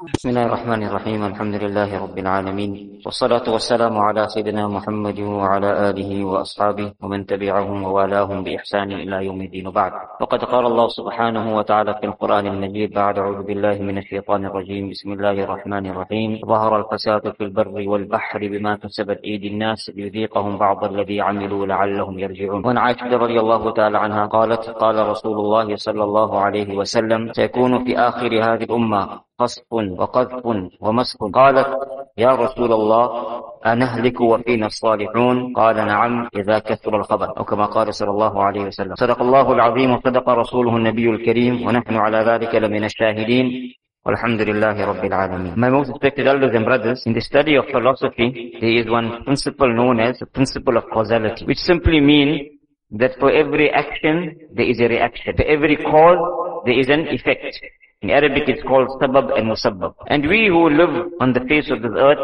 بسم الله الرحمن الرحيم الحمد لله رب العالمين والصلاة والسلام على سيدنا محمد وعلى آله وأصحابه ومن تبعهم ووالاهم بإحسان إلى يوم الدين وبعد وقد قال الله سبحانه وتعالى في القرآن المجيد بعد أعوذ بالله من الشيطان الرجيم بسم الله الرحمن الرحيم ظهر الفساد في البر والبحر بما كسبت أيدي الناس ليذيقهم بعض الذي عملوا لعلهم يرجعون وعن عائشة رضي الله تعالى عنها قالت قال رسول الله صلى الله عليه وسلم سيكون في آخر هذه الأمة قصف وقذف ومسخ قالت يا رسول الله أنهلك وفينا الصالحون قال نعم إذا كثر الخبر أو كما قال صلى الله عليه وسلم صدق الله العظيم وصدق رسوله النبي الكريم ونحن على ذلك لمن الشاهدين لله رب العالمين My most respected elders and brothers, in the study of philosophy, there is one principle known as the principle of causality, which simply means that for every action, there is a reaction. For every cause, there is an effect. In Arabic, it's called sabab and musabbab. And we who live on the face of this earth,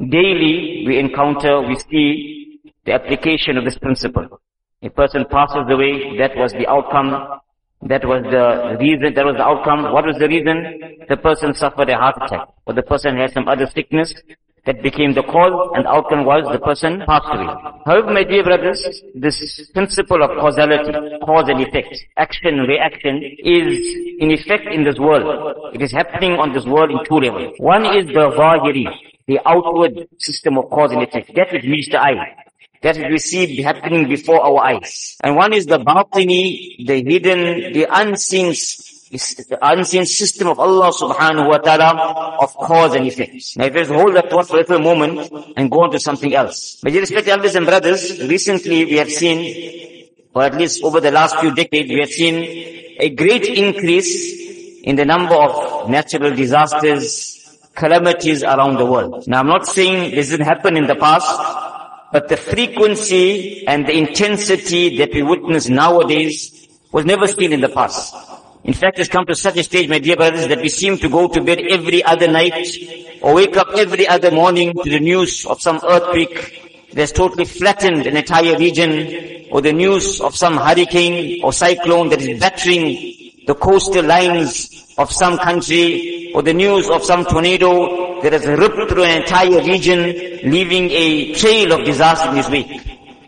daily we encounter, we see the application of this principle. A person passes away, that was the outcome, that was the reason, that was the outcome. What was the reason? The person suffered a heart attack, or the person had some other sickness, that became the cause and outcome was the person passed away. However, my dear brothers, this principle of causality, cause and effect, action, and reaction is in effect in this world. It is happening on this world in two levels. One is the zahiri, the outward system of cause and effect. That which meets the eye. That which we see happening before our eyes. And one is the batini, the hidden, the unseen the unseen system of Allah subhanahu wa ta'ala of cause and effect. Now if let's hold that thought for a little moment and go on to something else. My dear respected elders and brothers, recently we have seen, or at least over the last few decades, we have seen a great increase in the number of natural disasters, calamities around the world. Now I'm not saying this didn't happen in the past, but the frequency and the intensity that we witness nowadays was never seen in the past. In fact, it's come to such a stage, my dear brothers, that we seem to go to bed every other night or wake up every other morning to the news of some earthquake that's totally flattened an entire region or the news of some hurricane or cyclone that is battering the coastal lines of some country or the news of some tornado that has ripped through an entire region, leaving a trail of disaster in this wake.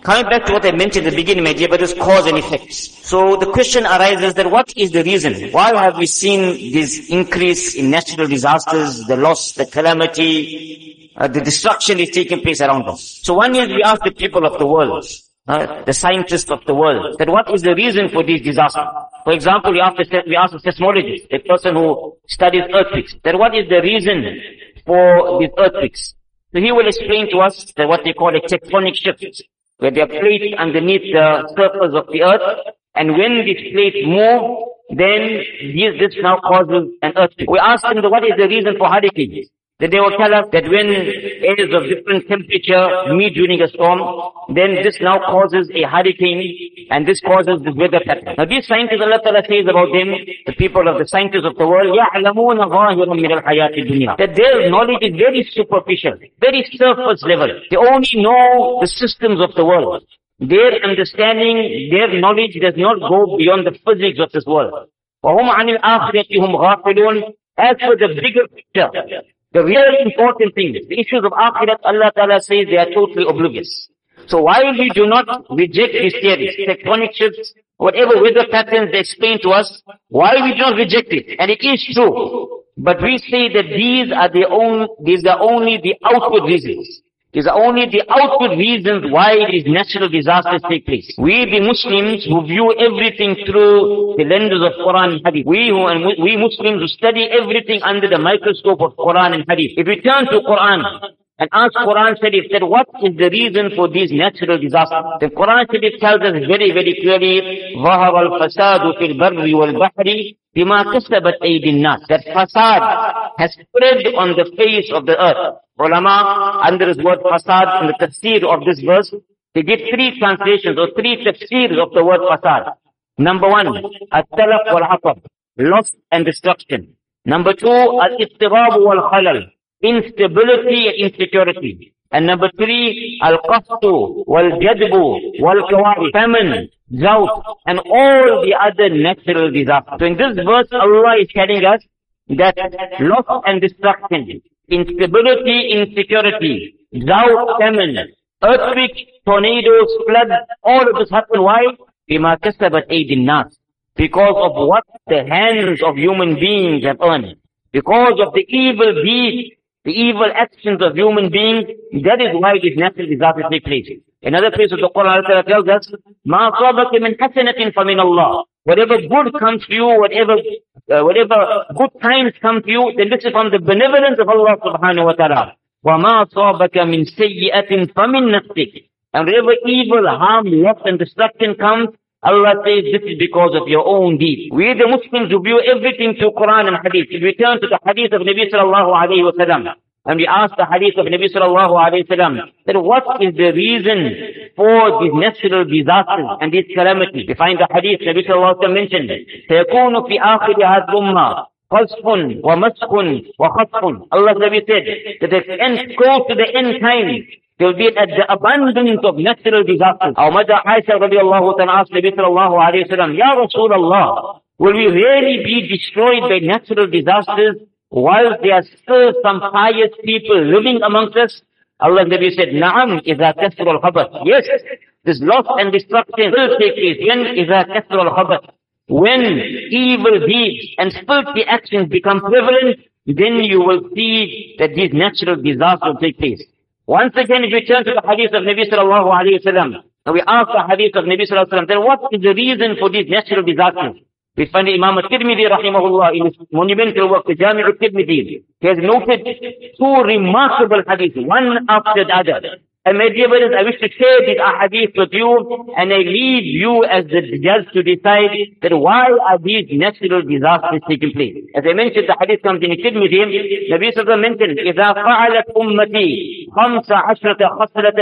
Coming back to what I mentioned at the beginning, my dear brothers, cause and effects. So the question arises that what is the reason? Why have we seen this increase in natural disasters, the loss, the calamity, uh, the destruction is taking place around us? So one is we ask the people of the world, uh, the scientists of the world, that what is the reason for these disasters? For example, we ask, the, we ask a seismologist, a person who studies earthquakes, that what is the reason for these earthquakes? So he will explain to us that what they call a tectonic shift where they are placed underneath the surface of the earth, and when these plates move, then this, now causes an earthquake. We ask them, what is the reason for hurricanes? That they will tell us that when areas of different temperature meet during a storm, then this now causes a hurricane and this causes the weather pattern. Now these scientists, Allah Ta'ala says about them, the people of the scientists of the world, يَعْلَمُونَ ظَاهِرًا مِنَ الْحَيَاةِ الدُّنْيَا That their knowledge is very superficial, very surface level. They only know the systems of the world. Their understanding, their knowledge does not go beyond the physics of this world. وَهُمْ عَنِ الْآخِرَةِ هُمْ غَافِلُونَ As for the bigger picture, the real important thing, is, the issues of akhirat, Allah Ta'ala says they are totally oblivious. So while we do not reject these theories, tectonic shifts, whatever weather patterns they explain to us, why we do not reject it? And it is true. But we say that these are the only, these are only the outward reasons These are only the outward reasons why these natural disasters take place. We the Muslims who view everything through the lenses of Quran and Hadith. We who, and we Muslims who study everything under the microscope of Quran and Hadith. If we turn to Quran, and ask Quran Sharif that what is the reason for these natural disasters? The Quran Sharif tells us very, very clearly, ظهر الفساد في البر والبحر بما كسبت أيدي الناس. That fasad has spread on the face of the earth. Ulama, under this word fasad, in the tafsir of this verse, they give three translations or three tafsirs of the word fasad. Number one, at-talaf wal-atab, loss and destruction. Number two, al-istirab wal-khalal, instability and insecurity. And number three, al-qastu wal-jadbu wal-kawari, famine, drought, and all the other natural disasters. So in this verse, Allah is telling us that loss and destruction, instability, insecurity, drought, famine, earthquake, tornadoes, floods, all of this happen. Why? بما كسبت أيدي الناس. Because of what the hands of human beings have earned. Because of the evil deeds, the evil actions of human beings, that is why these natural disasters take place. Another place of the Quran Allah tells us, مَا صَابَكَ مِنْ حَسَنَةٍ فَمِنَ اللَّهِ Whatever good comes to you, whatever, uh, whatever good times come to you, then this is from the benevolence of Allah subhanahu wa ta'ala. وَمَا صَابَكَ مِنْ سَيِّئَةٍ فَمِنْ نَفْسِكَ And whatever evil, harm, loss and destruction comes, Allah says this is because of your own deeds. We the Muslims who view everything through Quran and Hadith. If we turn to the Hadith of Nabi sallallahu alayhi wa sallam, and we ask the Hadith of Nabi sallallahu alayhi wa sallam, that what is the reason for these natural disasters and these calamities? We find the Hadith Nabi sallallahu alayhi wa sallam mentioned, سيكون في آخر هذه الأمة قصف ومسخ وخطف. Allah Nabi said that the end goes to the end time. There will be at the abundance of natural disasters. Our mother Aisha radiallahu ta'ala asked Nabi sallallahu alayhi wa sallam, Ya Rasulullah, will we really be destroyed by natural disasters while there are still some pious people living amongst us? Allah Nabi said, Naam, إذا كثر الخبث. Yes, this loss and destruction will take place. When إذا كثر الخبث. When evil deeds and filthy actions become prevalent, then you will see that these natural disasters will take place. Once again, if we turn to the hadith of Nabi sallallahu alayhi wa sallam, and we ask the hadith of Nabi sallallahu alayhi wa sallam, then what is the reason for these natural disasters? We find Imam al-Tirmidhi rahimahullah in his monumental work, Jami' al-Tirmidhi. He has noted two remarkable hadiths, one after the other. And my dear brothers, I wish to share these hadiths with you, and I leave you as the judge to decide that why are these natural disasters taking place. As I mentioned, the hadith comes in Tirmidhi, Nabi Sallallahu mentioned, إِذَا فَعَلَتْ أُمَّتِي خَمْسَ عَشْرَةَ خَصْلَةً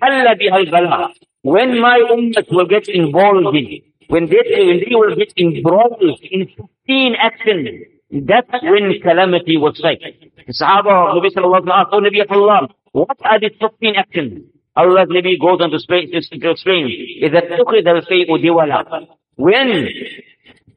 حَلَّ بِهَا الْبَلَاء When my ummah will get involved in, when they, when they will get embroiled in 15 actions, that's when calamity will strike. The Sahaba of Nabi Sallallahu Alaihi Wasallam asked, Oh Nabi Allah, what are these 15 actions? Allah's Nabi goes on to explain, to explain is that تُخِذَ الْفَيْءُ دِوَلًا When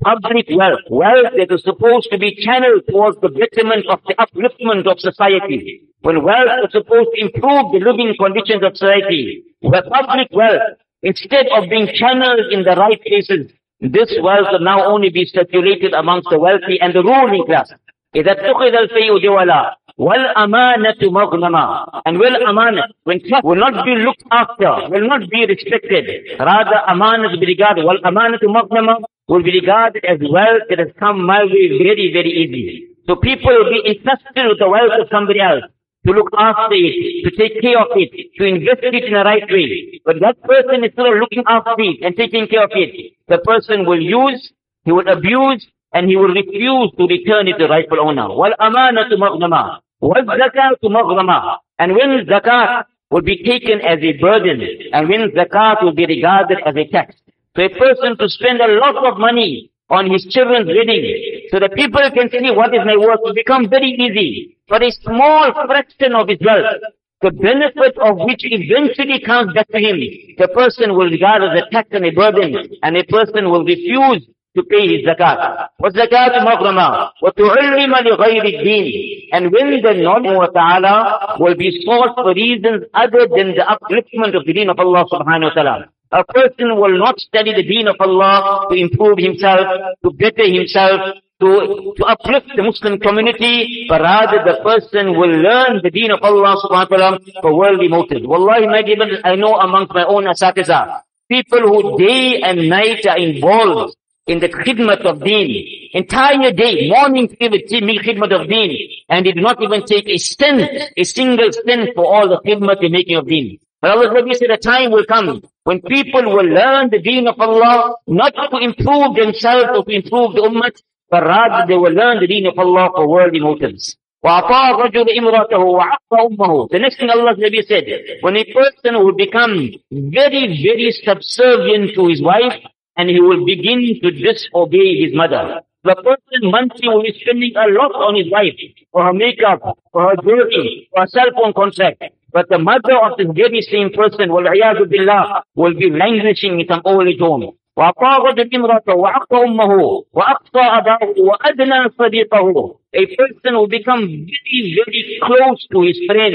public wealth, wealth that is supposed to be channeled towards the betterment of the upliftment of society, when wealth is supposed to improve the living conditions of society, where public wealth, instead of being channeled in the right places, this wealth will now only be circulated amongst the wealthy and the ruling class. إذا اتخذ الفيء دولا والأمانة مغنما and will amana when trust will not be looked after will not be respected rather amana will be regarded wal amanatu maghnama will be regarded as wealth that has come my way very very easily so people will be entrusted with the wealth of somebody else to look after it, to take care of it, to invest it in the right way. But that person is still looking after it and taking care of it. The person will use, he will abuse, and he will refuse to return it to the rightful owner. وَالْأَمَانَةُ مَغْنَمًا وَالزَّكَاةُ مَغْرَمًا And when zakat will be taken as a burden, and when zakat will be regarded as a tax. So a person to spend a lot of money on his children's wedding, so that people can see what is my work, will become very easy. For a small fraction of his wealth, the benefit of which eventually comes back to him, the person will regard as a tax and a burden, and a person will refuse to pay his zakat. وَالزَّكَاةُ مَغْرَمًا وَتُعَلِّمَ لِغَيْرِ الدِّينِ And when the knowledge of ta'ala will be sought for reasons other than the upliftment of the deen of Allah subhanahu wa ta'ala. A person will not study the deen of Allah to improve himself, to better himself, to, to uplift the Muslim community, but rather the person will learn the deen of Allah subhanahu wa ta'ala for worldly motives. Wallahi, my dear I know amongst my own asatiza, people who day and night are involved in the khidmat of deen. Entire day, morning khidmat of deen. And did not even take a cent, a single cent for all the khidmat the making of deen. But Allah Rabbi said a time will come when people will learn the deen of Allah, not to improve themselves or to improve the ummah, but rather they will learn the deen of Allah for worldly motives. وَأَطَاعَ الرَّجُلُ إِمْرَأَتَهُ وَعَقَّ أُمَّهُ The next thing Allah Nabi said, when a person will become very, very subservient to his wife, and he will begin to disobey his mother. The person monthly will be spending a lot on his wife, for her makeup, for her jewelry, for her cell phone contract. But the mother of this very same person, وَالْعِيَاذُ بِاللَّهِ, will be languishing in some old age home. وأطاغت امرأته وعق أمه وأقصى أباه وأدنى صديقه. A person will become very, very close to his friend,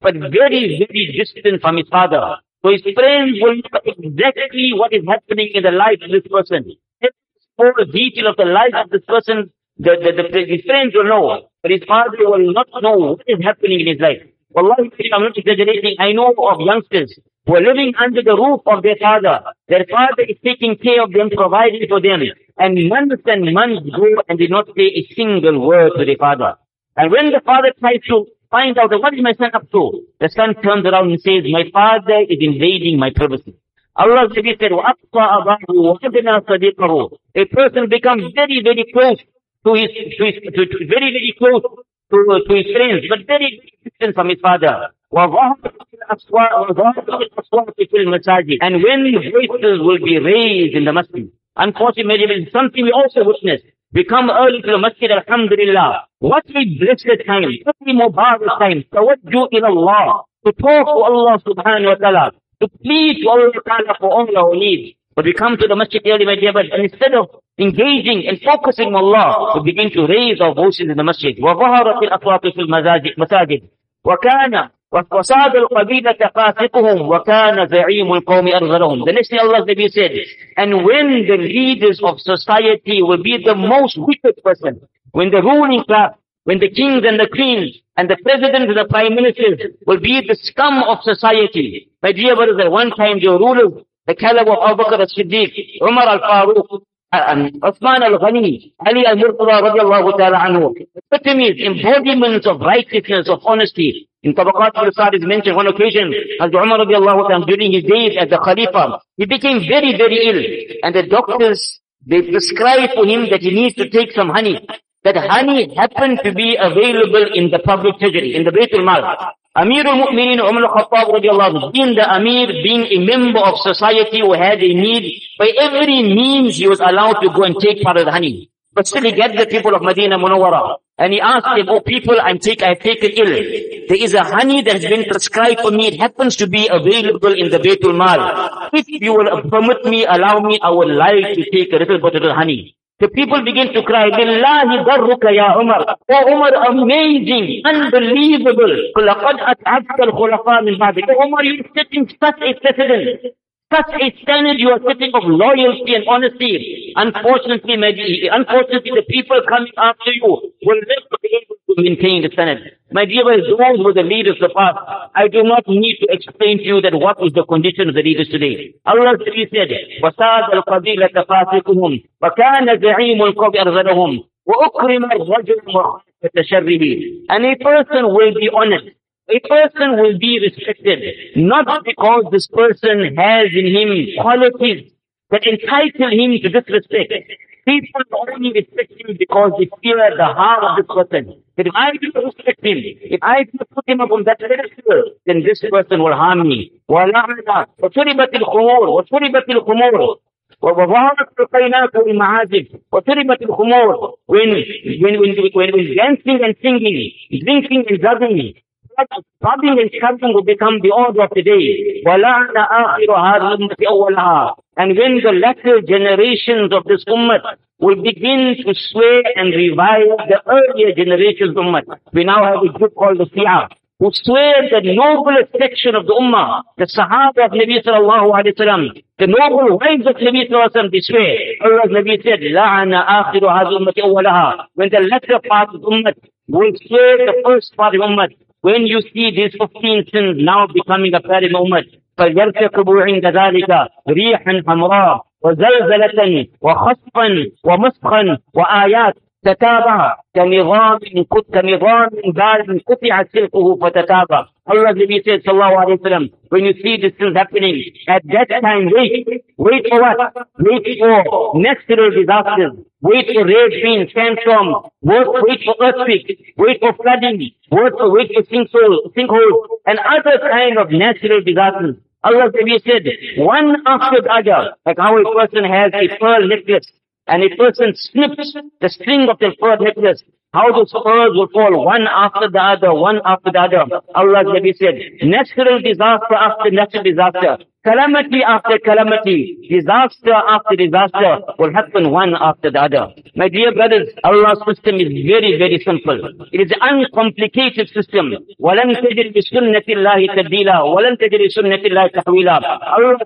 but very, very distant from his father. So his friends will know exactly what is happening in the life of this person. Every detail of the life of this person, the, the, the, his friends will know, but his father will not know what is happening in his life. Wallahi, I'm not exaggerating. I know of youngsters who are living under the roof of their father. Their father is taking care of them, providing for them. And months and months go and they not say a single word to their father. And when the father tries to find out what is my son up to. The son turns around and says, my father is invading my privacy. Allah said, A person becomes very, very close to his, to his, to, to very, very close to, to his friends, but very distant from his father. And when voices will be raised in the masjid, unfortunately, it is something we also witness. We come early to the masjid, alhamdulillah. What a blessed time, what a mubarak time, tawajjuh in Allah, to talk to Allah subhanahu wa ta'ala, to plead to Allah ta'ala for all our needs. But we come to the masjid early, my dear, but instead of engaging and focusing on Allah, we begin to raise our voices in the masjid. وظهرت الأصوات في المساجد وكان وصاد القبيلة فاسقهم وكان زعيم القوم أرذلهم. The next thing Allah Nabi said, and when the leaders of society will be the most wicked person, when the ruling class, when the kings and the queens and the presidents and the prime ministers will be the scum of society. My dear brothers, at one time the rulers, the caliber of Abu Bakr as-Siddiq, Umar al-Faruq, Uthman al-Ghani, Ali al-Murtada radiallahu ta'ala anhu. Epitomes, embodiments of righteousness, of honesty. In Tabaqat al-Sad is mentioned one occasion, as Umar radiallahu ta'ala, during his days as the Khalifa, he became very, very ill. And the doctors, they prescribed for him that he needs to take some honey. That honey happened to be available in the public treasury, in the Baytul Mal. Amir al-Mu'minin Umar al-Khattab radiallahu being the Amir, being a member of society who had a need, by every means he was allowed to go and take part of the honey. But still he get the people of Medina Munawwara. And he asked them, oh people, I'm take, I've taken ill. There is a honey that has been prescribed for me. It happens to be available in the Baytul Mal. If you will permit me, allow me, I would like to take a little bit of the honey. The people begin to cry, Billahi darruka ya Umar. Oh Umar, amazing, unbelievable. لقد أتعبت الخلفاء من بعدك. Oh Umar, you're setting such a precedent. Such a standard you are setting of loyalty and honesty. Unfortunately, unfortunately, the people coming after you will never be able to maintain the standard. My dear brothers, those were the leaders of the past. I do not need to explain to you that what is the condition of the leaders today. Allah said, وَسَادَ الْقَبِيلَةَ فَاسِقُهُمْ وَكَانَ زَعِيمُ الْقَوْمِ أَرْغَلَهُمْ وَأُكْرِمَ الرَّجُلُ مُخَافَةَ شَرِّهِ And a person will be honest. A person will be respected, not because this person has in him qualities that entitle him to disrespect. People only respect him because they fear the harm of this person. But if I do respect him, if I do put him up on that pedestal, then this person will harm me. وَلَعْنَا وَشُرِبَتِ الْخُمُورِ وَشُرِبَتِ الْخُمُورِ وظهرت القينات والمعازف وشربت الخمور when when when when when dancing and singing drinking and drugging Robbing and scamming will become the order of the day. And when the latter generations of this ummah will begin to sway and revive the earlier generations of ummah. We now have a group called the Shia who swear the noblest section of the Ummah, the Sahaba of Nabi sallallahu alayhi wa the noble wives of Nabi sallallahu alayhi wa sallam, they swear. Allah Nabi said, When the latter part of Ummah will swear the first part of Ummah, when you see these 15 sins now becoming apparent ummah, فليرتقبوا عند ذلك ريحا حمراء وزلزلة وخصفا ومسخا وآيات تتابع كنظام كنظام بارد قطع سلكه فتتابع Allah Nabi said sallallahu alayhi wa sallam, when you see this thing happening, at that time wait. Wait for what? Wait for natural disasters. Wait for red rain, sandstorm. Wait, wait for earthquake. Wait for flooding. Wait for, wait for sinkhole, sinkholes, and other kind of natural disasters. Allah Nabi said, one after the other, like how a person has a pearl necklace, and a person snips the string of the pearl necklace, how the pearls will fall one after the other, one after the other. Allah said, natural disaster after natural disaster, calamity after calamity, disaster after disaster will happen one after the other. My dear brothers, Allah's system is very, very simple. It is an uncomplicated system. وَلَن تَجِرِ بِسُنَّةِ اللَّهِ تَبْدِيلًا وَلَن تَجِرِ بِسُنَّةِ اللَّهِ تَحْوِيلًا Allah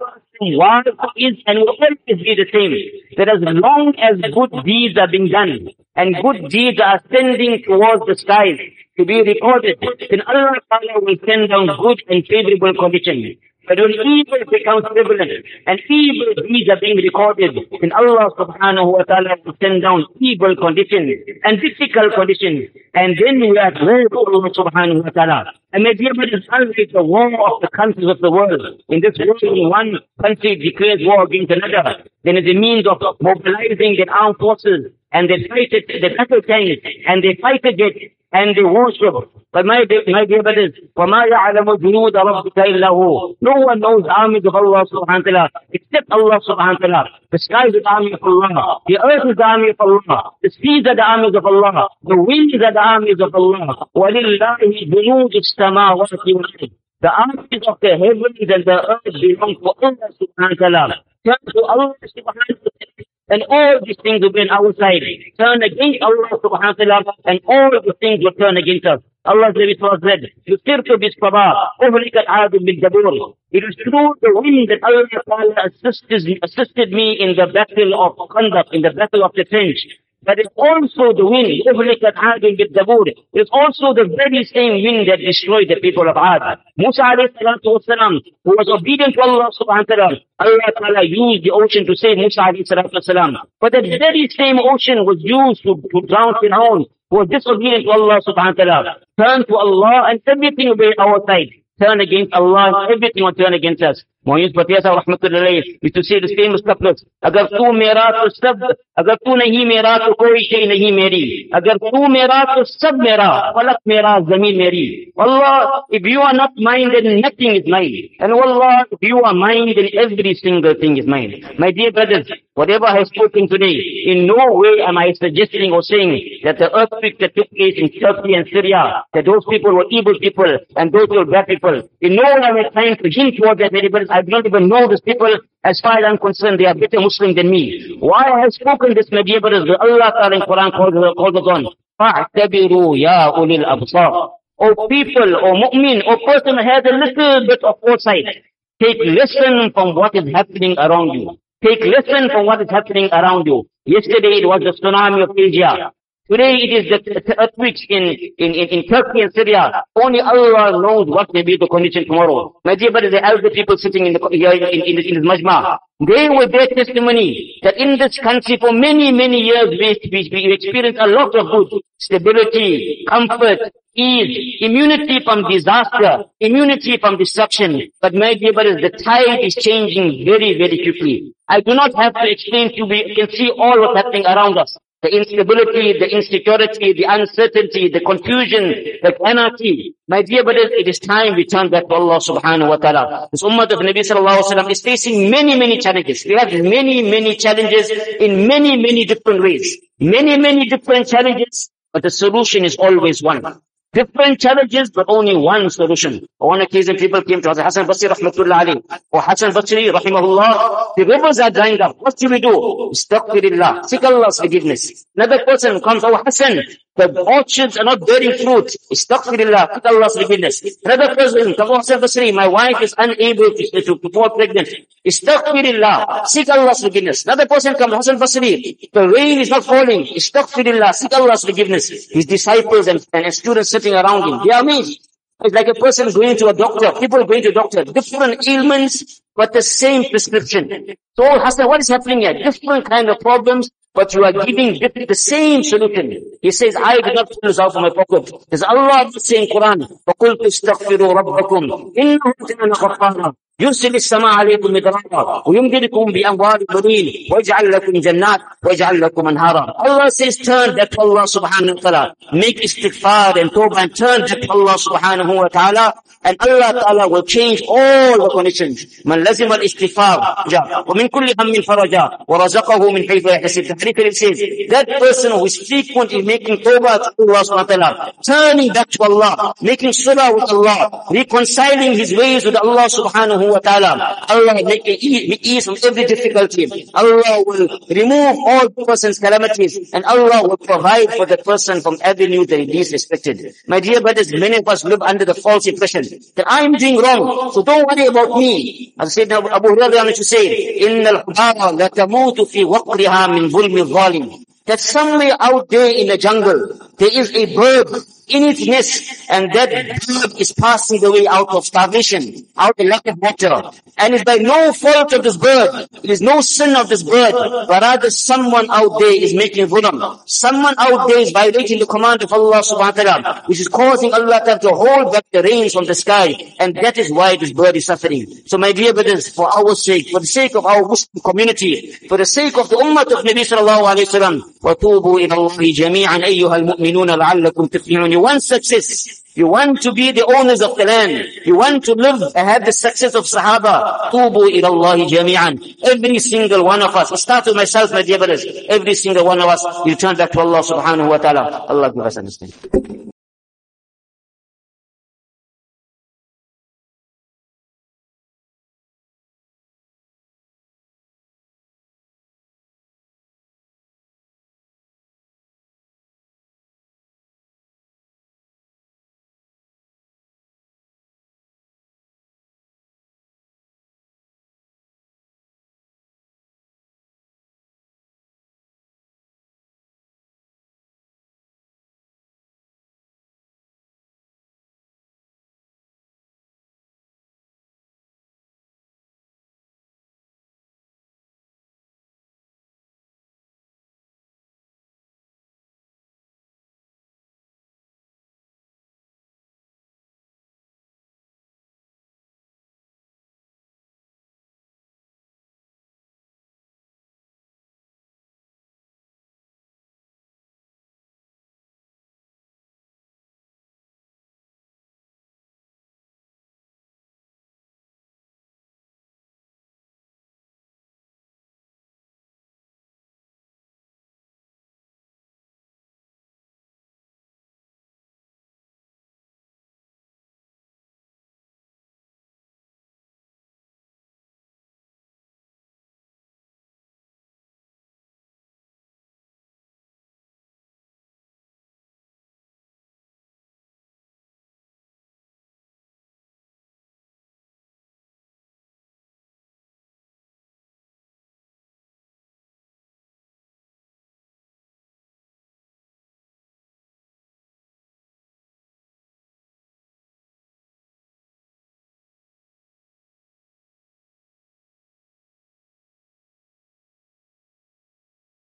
was, is, and will always be the same. That as long as good deeds are being done, and good deeds are ascending towards the skies to be recorded, then Allah Ta'ala will send down good and favorable conditions. But when evil becomes prevalent and evil deeds are being recorded, then Allah subhanahu wa ta'ala will send down evil conditions and difficult conditions. And then we are glad to Allah subhanahu wa ta'ala And my dear brothers, unlike the war of the countries of the world, in this world when one country declares war against another, then as a means of mobilizing their armed forces and they fight it, the battle tanks, and they fight against and they worship. But my, dear- my dear brothers, وَمَا يَعْلَمُ جُنُودَ رَبِّكَ إِلَّا هُوَ No one knows armies of Allah subhanahu wa ta'ala except Allah subhanahu wa ta'ala. The sky is the army of Allah. The earth is the army of Allah. The seas are the armies of Allah. The winds are the armies of Allah. وَلِلَّهِ جُنُودُ The armies of the heavens and the earth belong to Allah subhanahu wa ta'ala. Turn to Allah subhanahu wa ta'ala and all these things will be on our side. Turn against Allah subhanahu wa ta'ala and all these things will turn against us. Allah's Nabi said, Yusirtu be sabah, uhrikat adu bil jabur. It is through the wind that Allah Ta'ala assisted, assisted me in the battle of Khandaq, in the battle of the trench. But it's also the wind, أُهْلِكَتْ عَادٌ بِالْجَبُورِ It's also the very same wind that destroyed the people of Ad. Musa alayhi salatu wasalam, who was obedient to Allah subhanahu wa ta'ala, Allah Ta'ala used the ocean to save Musa alayhi salatu wasalam. But that very same ocean was used to, to drown Fir'aun, who was disobedient to Allah subhanahu wa ta'ala. Turn to Allah and everything will be at our side. Turn against Allah and everything will turn against us. Moiz पतिया साहब रहमतुल्लाह we to say the famous couplets अगर तू मेरा तो सब अगर तू नहीं मेरा तो कोई शय नहीं मेरी अगर तू मेरा तो सब मेरा फलक मेरा जमीन मेरी Allah if you are not mine then nothing is mine and Allah if you are mine then every single thing is mine my dear brothers whatever I have spoken today in no way am I suggesting or saying that the earthquake that took place in Turkey and Syria that those people were evil people and those were bad people in no way am I trying to hint towards that my brothers I don't even know these people as far as I'm concerned, they are better Muslim than me. Why I have spoken this, my dear brothers? Allah Ta'ala in Quran calls, calls us on. فَاعْتَبِرُوا يَا أُولِي الْأَبْصَارِ O people, O mu'min, O person who has a little bit of foresight, take lesson from what is happening around you. Take lesson from what is happening around you. Yesterday it was the tsunami of Asia. Today it is the earthquakes in, in, in, in Turkey and Syria. Only Allah knows what may be the condition tomorrow. My dear brothers, the elder people sitting in the, here in, in, in this majma, they will bear testimony that in this country for many, many years we, we, we experienced a lot of good, stability, comfort, ease, immunity from disaster, immunity from destruction. But my dear brothers, the tide is changing very, very quickly. I do not have to explain to you, we can see all what's happening around us. The instability, the insecurity, the uncertainty, the confusion, the anarchy. My dear brothers, it is time we turn back to Allah subhanahu wa ta'ala. This ummah of Nabi sallallahu alayhi wa is facing many, many challenges. We have many, many challenges in many, many different ways. Many, many different challenges, but the solution is always one. Different challenges, but only one solution. On one occasion, people came to Hazrat Hassan Basri rahmatullah alayhi. Or oh, Hassan Basri rahimahullah. The rivers are drying up. What should we do? Astaghfirullah. Seek Allah's forgiveness. Another person comes, oh Hassan, the orchards are not bearing fruit. Astaghfirullah. Seek Allah's forgiveness. Comes, oh Hassan my wife is unable to, to, to fall pregnant. Astaghfirullah. Seek Allah's forgiveness. Another person comes, Hassan Basri, the rain is not falling. Astaghfirullah. Seek Allah's forgiveness. His disciples and, and students sitting around him. They are amazed. It's like a person going to a doctor. People going to a doctor. Different ailments, but the same prescription. So Hassan, what is happening here? Different kind of problems, but you are giving different, the same solution. He says, I did not pull this out of my pocket. There's Allah saying Quran, فَقُلْتُ اسْتَغْفِرُوا رَبَّكُمْ إِنَّهُ كَانَ غَفَّارًا يرسل السماء عليكم مدرارا ويمددكم بأموال بنين ويجعل لكم جنات ويجعل لكم أنهارا Allah says turn back to Allah subhanahu wa ta'ala make istighfar and tawbah and turn back to Allah subhanahu wa ta'ala and Allah ta'ala will change all the conditions من لزم الاستغفار جاء ومن كل هم فرجا ورزقه من حيث يحتسب تحريف it says that person who is frequently making tawbah to Allah subhanahu wa ta'ala turning back to Allah making salah with Allah reconciling his ways with Allah subhanahu wa ta'ala. Allah will make ease, ease from every difficulty. Allah will remove all person's calamities and Allah will provide for the person from avenue that he least expected. My dear brothers, many of us live under the false impression that I am doing wrong, so don't worry about me. As Sayyidina Abu Hurairah used to say, إِنَّ الْحُبَارَ لَتَمُوتُ فِي وَقْرِهَا مِنْ ظُلْمِ الظَّالِمِ that somewhere out there in the jungle, there is a bird in its nest, and that bird is passing away out of starvation, out of lack of water. And it's by no fault of this bird, it is no sin of this bird, but rather someone out there is making dhulm. Someone out there is violating the command of Allah subhanahu wa ta'ala, which is causing Allah to hold back the rains from the sky, and that is why this bird is suffering. So my dear brothers, for our sake, for the sake of our Muslim community, for the sake of the ummah of Nabi sallallahu alayhi wa sallam, وَتُوبُوا إِلَى اللَّهِ جَمِيعًا أَيُّهَا الْمُؤْمِنُونَ لَعَلَّكُمْ تُفْلِحُونَ You want success. You want to be the owners of the land. You want to live and have the success of Sahaba. Tubu ila Allah jami'an. Every single one of us. I start with myself, my dear brothers. Every single one of us. You turn back to Allah subhanahu wa ta'ala. Allah give us understanding.